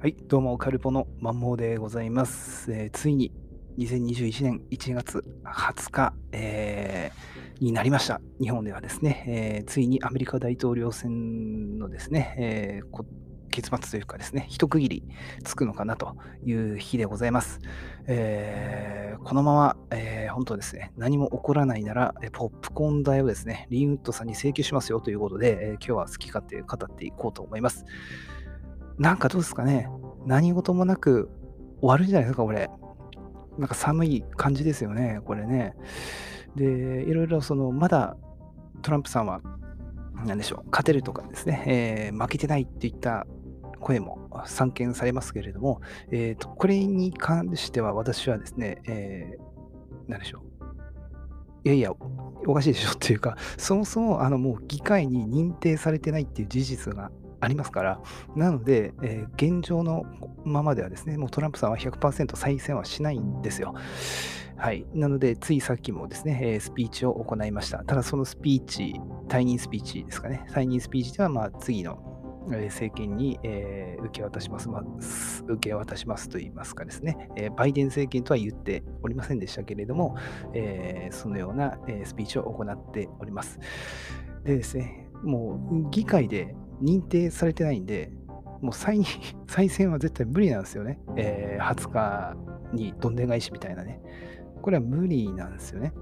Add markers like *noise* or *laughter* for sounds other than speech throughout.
はい、どうも、カルポのマンモーでございます。えーついに2021年1月20日、えーになりました。日本ではですね、えーついにアメリカ大統領選のですね、えー結末というかですね、一区切りつくのかなという日でございます。えーこのまま、えー本当ですね、何も起こらないなら、ポップコーン代をですね、リンウッドさんに請求しますよということで、えー今日は好き勝手語っていこうと思います。なんかどうですかね何事もなく終わるんじゃないですか、これ。なんか寒い感じですよね、これね。で、いろいろその、まだトランプさんは、なんでしょう、勝てるとかですね、えー負けてないっていった声も散見されますけれども、えーとこれに関しては私はですね、えーなんでしょう。いやいや、おかしいでしょっていうか、そもそもあのもう議会に認定されてないっていう事実がありますから、なので、えー現状のままではですね、もうトランプさんは100%再選はしないんですよ。はい。なので、ついさっきもですね、えースピーチを行いました。ただ、そのスピーチ、退任スピーチですかね。退任スピーチでは、まあ、次の、政権に、えー受け渡します、まあ、受け渡しますと言いますかですね、えーバイデン政権とは言っておりませんでしたけれども、えーそのような、えスピーチを行っております。でですね、もう議会で認定されてないんで、もう再 *laughs* 再選は絶対無理なんですよね。えー20日にどんでん返しみたいなね。これは無理なんですよね。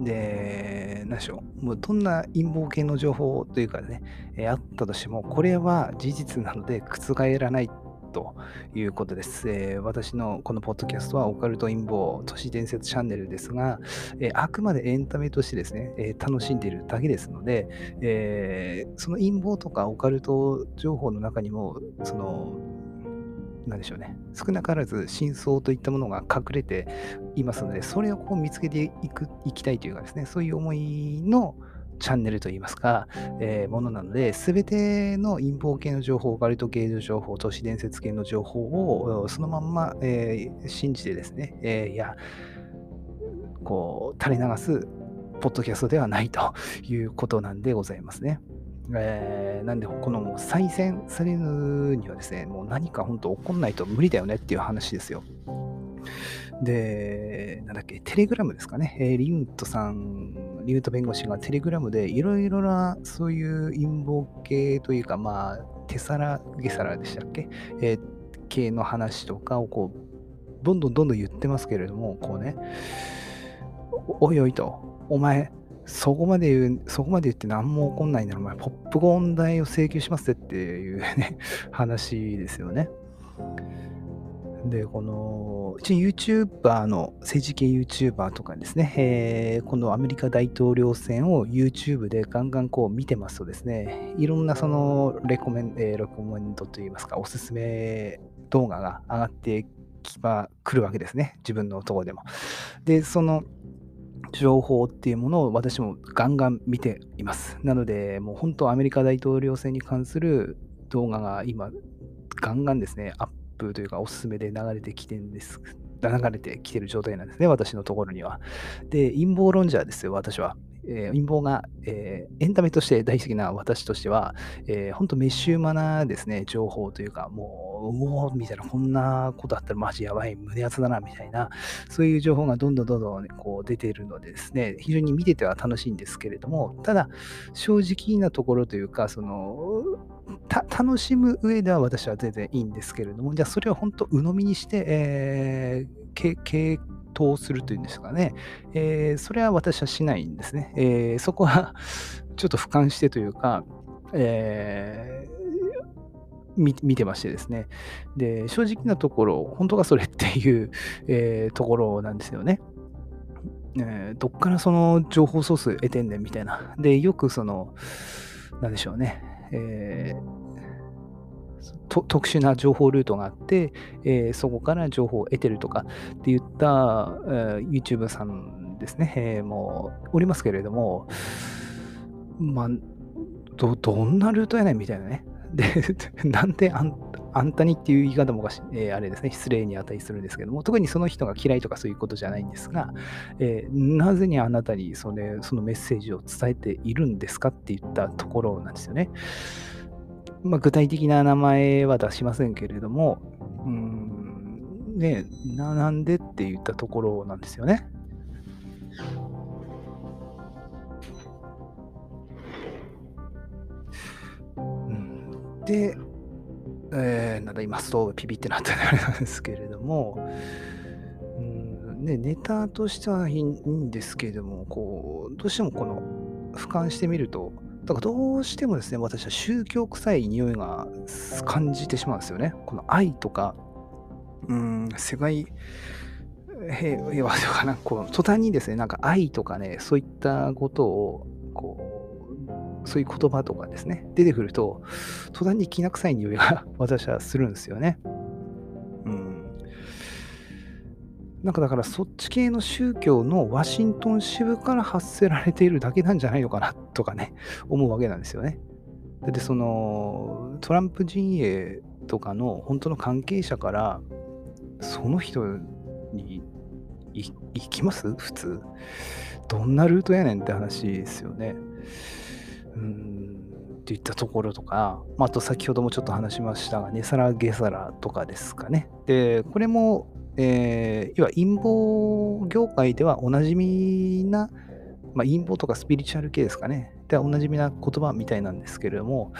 で、何でしょう。もうどんな陰謀系の情報というかね、えーあったとしても、これは事実なので覆らないということです。えー私のこのポッドキャストはオカルト陰謀都市伝説チャンネルですが、えーあくまでエンタメとしてですね、えー楽しんでいるだけですので、えその陰謀とかオカルト情報の中にも、その、なんでしょうね、少なからず真相といったものが隠れていますので、それをこう見つけていくいきたいというかですね、そういう思いのチャンネルといいますか、えーものなので、すべての陰謀系の情報、オカルト系の情報、都市伝説系の情報をそのまんま、えー信じてですね、えーいや、こう、垂れ流すポッドキャストではないということなんでございますね。えーなんで、この再選されるにはですね、もう何か本当起こんないと無理だよねっていう話ですよ。で、なんだっけ、テレグラムですかね、えーリウッドさん、リウッド弁護士がテレグラムでいろいろなそういう陰謀系というか、まあ、手皿、ゲサラでしたっけ、えー系の話とかをこう、どんどんどんどん言ってますけれども、こうね、おいおいと、お前、そこまで言う、そこまで言って何も起こんないなら、お前、ポップコーン代を請求しますってっていうね、話ですよね。で、この、うち YouTuber の、政治系 YouTuber とかですね、えーこのアメリカ大統領選を YouTube でガンガンこう見てますとですね、いろんなそのレコメン、えーレコメンドといいますか、おすすめ動画が上がってきば来るわけですね、自分のところでも。で、その情報っていうものを私もガンガン見ています。なので、もう本当アメリカ大統領選に関する動画が今、ガンガンですね、アップというかおすすめで流れてきてんです。流れてきてる状態なんですね、私のところには。で、陰謀論者ですよ、私は。えー陰謀が、えーエンタメとして大好きな私としては、えー、本当メッシュマなですね、情報というか、もう、うおーみたいな、こんなことあったらマジやばい、胸熱だな、みたいな、そういう情報がどんどんどんどん、ね、こう出ているのでですね、非常に見てては楽しいんですけれども、ただ、正直なところというか、その、楽しむ上では私は全然いいんですけれども、じゃあそれを本当鵜呑みにして、えー、け傾倒するというんですかね、えーそれは私はしないんですね。えーそこは *laughs* ちょっと俯瞰してというか、え見てましてですね。で、正直なところ、本当かそれっていう、えところなんですよね。えどっからその情報ソース得てんねんみたいな。で、よくその、なんでしょうね。えー特殊な情報ルートがあって、えーそこから情報を得てるとかって言った、えー YouTube さんですね、えーもうおりますけれども、まあ、どどんなルートやねんみたいなね。で、*laughs* なんであんあんたにっていう言い方も、えーあれですね、失礼に値するんですけども、特にその人が嫌いとかそういうことじゃないんですが、えーなぜにあなたにそれそのメッセージを伝えているんですかって言ったところなんですよね。まあ、具体的な名前は出しませんけれども、うん、ねな、んでって言ったところなんですよね。うん、で、えー、なんだ今ストーブピピってなったあれなんですけれども、うんね、ネタとしてはいいんですけれども、こう、どうしてもこの、俯瞰してみると、だからどうしてもですね、私は宗教臭い匂いが感じてしまうんですよね。この愛とか、うん、世界平和とかな、こう途端にですね、なんか愛とかね、そういったことを、こう、そういう言葉とかですね、出てくると、途端にきな臭い匂いが *laughs* 私はするんですよね。なんかだからそっち系の宗教のワシントン支部から発せられているだけなんじゃないのかなとかね、思うわけなんですよね。で、そのトランプ陣営とかの本当の関係者から、その人に行きます？普通。どんなルートやねんって話ですよね。うん。っていったところとか、あと先ほどもちょっと話しましたが、ネサラ・ゲサラとかですかね。で、これもえー、要は陰謀業界ではおなじみな、まあ、陰謀とかスピリチュアル系ですかね。ではおなじみな言葉みたいなんですけれども、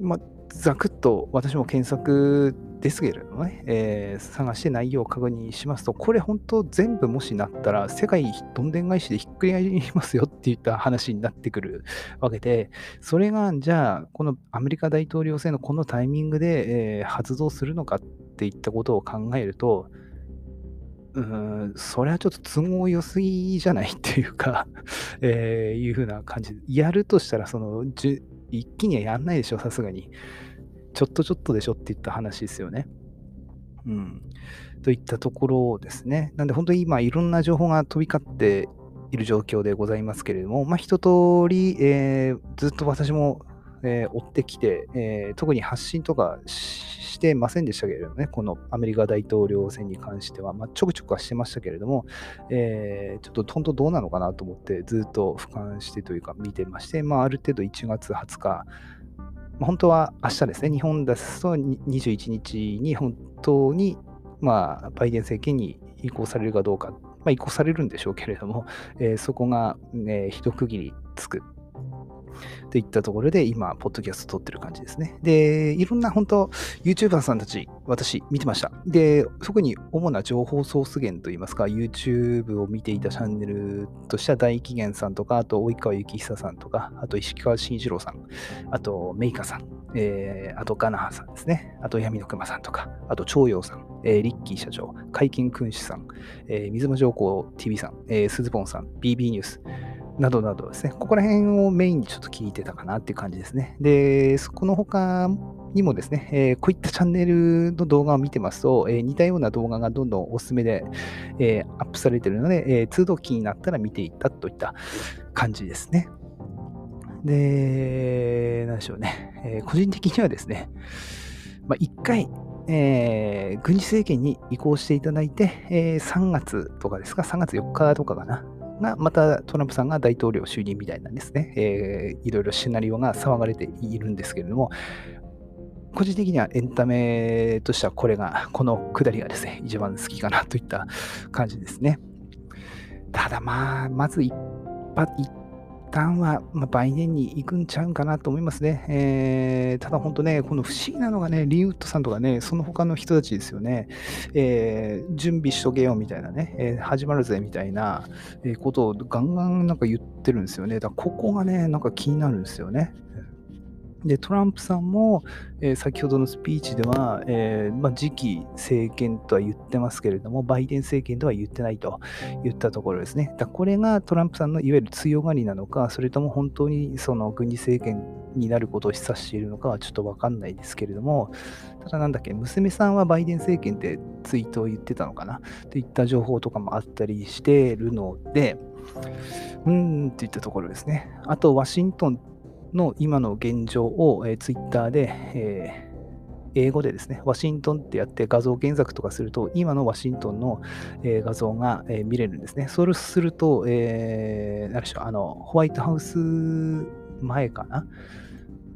まあ、ざくっと私も検索ですけれどもね、えー、探して内容を確認しますと、これ本当全部もしなったら世界どんでん返しでひっくり返りますよっていった話になってくるわけで、それがじゃあこのアメリカ大統領選のこのタイミングで、えー、発動するのかっっていったことを考えると、うん、それはちょっと都合良すぎじゃないっていうか *laughs* えー、いうふうな感じで、やるとしたら、その、一気にはやんないでしょ、さすがに。ちょっとちょっとでしょって言った話ですよね。うん。といったところですね。なんで本当に今いろんな情報が飛び交っている状況でございますけれども、まあ一通り、えー、ずっと私も、えー、追ってきて、えー、特に発信とかしてませんでしたけれどもね、このアメリカ大統領選に関しては、まあ、ちょくちょくはしてましたけれども、えー、ちょっと本当どうなのかなと思ってずっと俯瞰してというか見てまして、まあ、ある程度1月20日、本当は明日ですね、日本ですと21日に本当に、まあ、バイデン政権に移行されるかどうか、まあ、移行されるんでしょうけれども、えー、そこが、ね、一区切りつく。といったところで今、ポッドキャスト撮ってる感じですね。で、いろんな本当、YouTuber さんたち、私見てました。で、特に主な情報ソース源といいますか、YouTube を見ていたチャンネルとしては大紀元さんとか、あと及川幸久さんとか、あと石川慎一郎さん、あとメイカさん、えー、あとガナハさんですね、あと闇の熊さんとか、あと長陽さん、えー、リッキー社長、海金君主さん、えー、水間上皇 TV さん、えー、鈴本さん、BB ニュース、などなどですね、ここら辺をメインにちょっと聞いてたかなっていう感じですね。で、そこの他にもですね、えー、こういったチャンネルの動画を見てますと、えー、似たような動画がどんどんおすすめで、えー、アップされてるので、えー、通道気になったら見ていったといった感じですね。で、なんでしょうね、え個人的にはですね、まあ、一回、えー、軍事政権に移行していただいて、えー、3月とかですか、3月4日とかかな、が、またトランプさんが大統領就任みたいなんですね、えー、いろいろシナリオが騒がれているんですけれども、個人的にはエンタメとしてはこれが、このくだりがですね、一番好きかなといった感じですね。ただまあ、まず一発、一旦は、まあ、来年に行くんちゃうかなと思いますね。えー、ただ本当ね、この不思議なのがね、リーウッドさんとかね、その他の人たちですよね、えー、準備しとけよみたいなね、えー、始まるぜみたいなことをガンガンなんか言ってるんですよね。だからここがね、なんか気になるんですよね。で、トランプさんも、えー、先ほどのスピーチでは、えー、まあ、次期政権とは言ってますけれども、バイデン政権とは言ってないと言ったところですね。だこれがトランプさんのいわゆる強がりなのか、それとも本当にその軍事政権になることを示唆しているのかはちょっとわかんないですけれども、ただなんだっけ、娘さんはバイデン政権ってツイートを言ってたのかな？といった情報とかもあったりしているので、うーんっていったところですね。あと、ワシントンの今の現状を、えー、ツイッターで、えー英語でですね、ワシントンってやって画像検索とかすると、今のワシントンの、えー、画像が、えー、見れるんですね。そうすると、えー、何でしょう、あの、ホワイトハウス前かな？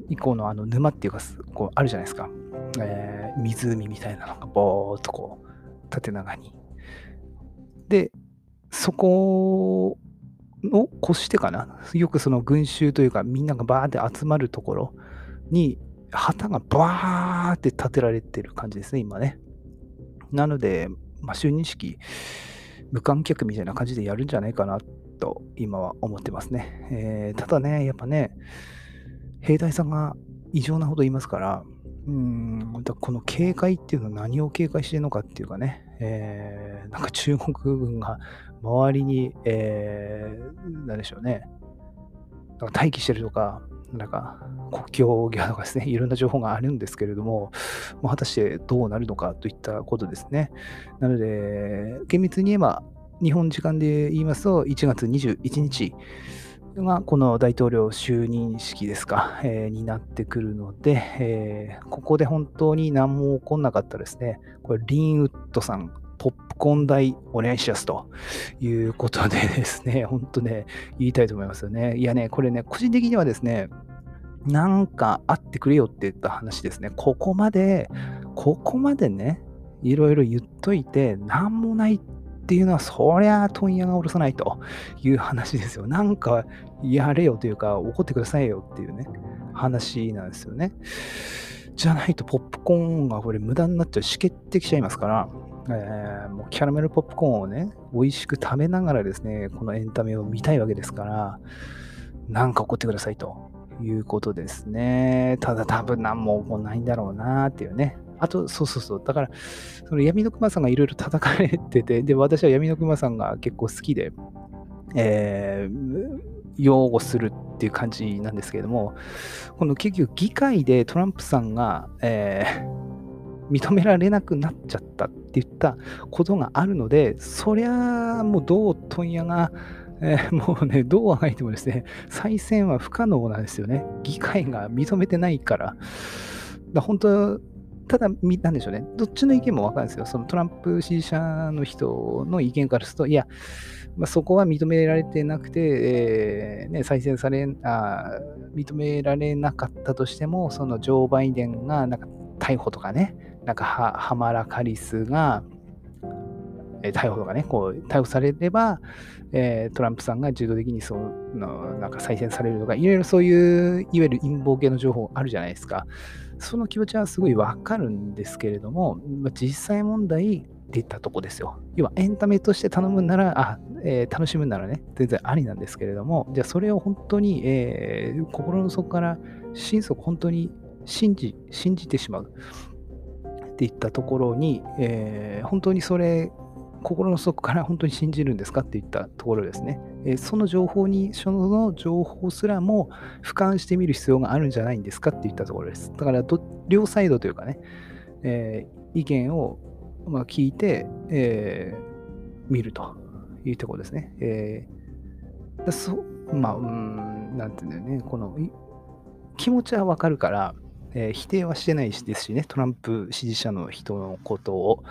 以降のあの沼っていうか、こうあるじゃないですか。えー、湖みたいなのがぼーっとこう、縦長に。で、そこを越してかな？よくその群衆というか、みんながバーって集まるところに、旗がバーって立てられてる感じですね、今ね。なので、まあ、就任式、無観客みたいな感じでやるんじゃないかなと今は思ってますね。えー、ただね、やっぱね、兵隊さんが異常なほどいますから、うん、だこの警戒っていうのは何を警戒してるのかっていうかね、えー、なんか中国軍が周りに、えー、何でしょうね、なんか待機してるとか、なんか国境際とかですね、*laughs* いろんな情報があるんですけれども、果たしてどうなるのかといったことですね。なので、厳密に言えば、日本時間で言いますと、1月21日がこの大統領就任式ですか、えー、になってくるので、えー、ここで本当に何も起こんなかったらですね、これ、リンウッドさん、ポップコーン代お願いしますということでですね、*laughs* 本当ね、言いたいと思いますよね。いやね、これね、個人的にはですね、なんかあってくれよって言った話ですね。ここまで、ここまでね、いろいろ言っといて、なんもないっていうのは、そりゃ問屋が下ろさないという話ですよ。なんかやれよというか、怒ってくださいよっていうね、話なんですよね。じゃないと、ポップコーンがこれ無駄になっちゃう、しけってきちゃいますから、えー、もうキャラメルポップコーンをね、美味しく食べながらですね、このエンタメを見たいわけですから、なんか怒ってくださいということですね。ただ多分何も起こないんだろうなっていうね。あと、そうそうそう。だから、その闇の熊さんがいろいろ叩かれてて、で、私は闇の熊さんが結構好きで、えー、擁護するっていう感じなんですけれども、この結局議会でトランプさんが、えー、認められなくなっちゃったって言ったことがあるので、そりゃもうどう問屋が、えー、もうね、どうあがいてもですね、再選は不可能なんですよね。議会が認めてないから。だ本当、ただ、なんでしょうね、どっちの意見も分かるんですよ。そのトランプ支持者の人の意見からすると、いや、まあ、そこは認められてなくて、えー、ね、再選されあ、認められなかったとしても、そのジョー・バイデンがなんか逮捕とかね、なんかハマラ・カリスが、えー、逮捕とかね、こう逮捕されれば、えー、トランプさんが自動的にそのなんか再選されるとか、いろいろそういういわゆる陰謀系の情報あるじゃないですか。その気持ちはすごいわかるんですけれども、ま、実際問題っていったとこですよ。要はエンタメとして頼むなら、あ、えー、楽しむならね、全然ありなんですけれども、じゃあそれを本当に、えー、心の底から心底本当に信じ、信じてしまうっていったところに、えー、本当にそれ心の底から *laughs* 本当に信じるんですかっていったところですね。えー、その情報に、その情報すらも俯瞰してみる必要があるんじゃないんですかっていったところです。だから両サイドというかね、えー、意見をまあ聞いて、えー、見るというところですね。えー、そまあ、うん、なんていうんだよね、この気持ちはわかるから、えー、否定はしてないですしね、トランプ支持者の人のことを、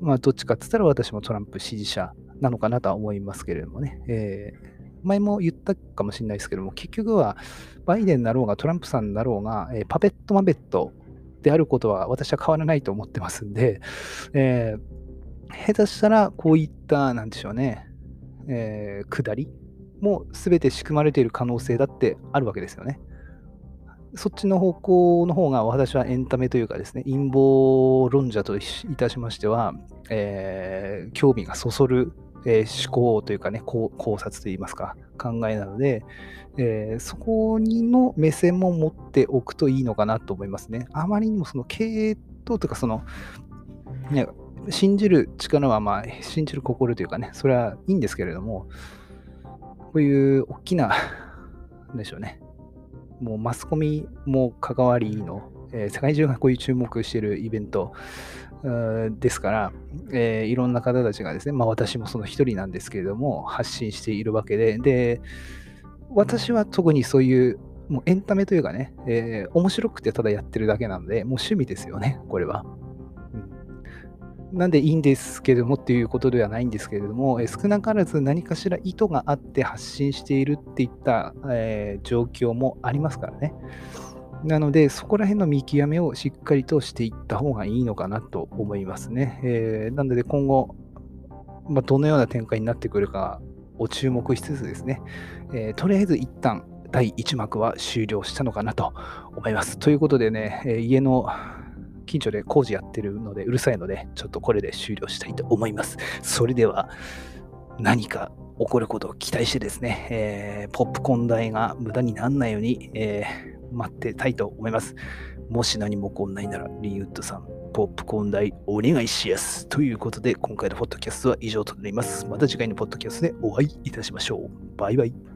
まあ、どっちかって言ったら私もトランプ支持者なのかなとは思いますけれどもね、えー、前も言ったかもしれないですけども、結局はバイデンだろうがトランプさんだろうが、えー、パペットマペットであることは私は変わらないと思ってますんで、えー、下手したらこういった、なんでしょうね、えー、下りも全て仕組まれている可能性だってあるわけですよね。そっちの方向の方が私はエンタメというかですね、陰謀論者といたしましては、えー、興味がそそる、えー、思考というかね、考察といいますか、考えなので、えー、そこにの目線も持っておくといいのかなと思いますね。あまりにもその系統というか、その、ね、信じる力は、まあ、信じる心というかね、それはいいんですけれども、こういう大きな、でしょうね、もうマスコミも関わりの、えー、世界中がこういう注目してるイベントですから、えー、いろんな方たちがですね、まあ私もその一人なんですけれども、発信しているわけで、で、私は特にそういう、もうエンタメというかね、えー、面白くてただやってるだけなので、もう趣味ですよね、これは。なんでいいんですけどもっていうことではないんですけれども、え少なからず何かしら意図があって発信しているっていった、えー、状況もありますからね。なので、そこら辺の見極めをしっかりとしていった方がいいのかなと思いますね。えー、なので、今後、まあ、どのような展開になってくるかを注目しつつですね、えー、とりあえず一旦第1幕は終了したのかなと思います。ということでね、え、家の近所で工事やってるのでうるさいので、ちょっとこれで終了したいと思います。それでは、何か起こることを期待してですね、えー、ポップコーン代が無駄にならないように、えー、待ってたいと思います。もし何も起こんないなら、リンウッドさん、ポップコーン代お願いします。ということで、今回のポッドキャストは以上となります。また次回のポッドキャストでお会いいたしましょう。バイバイ。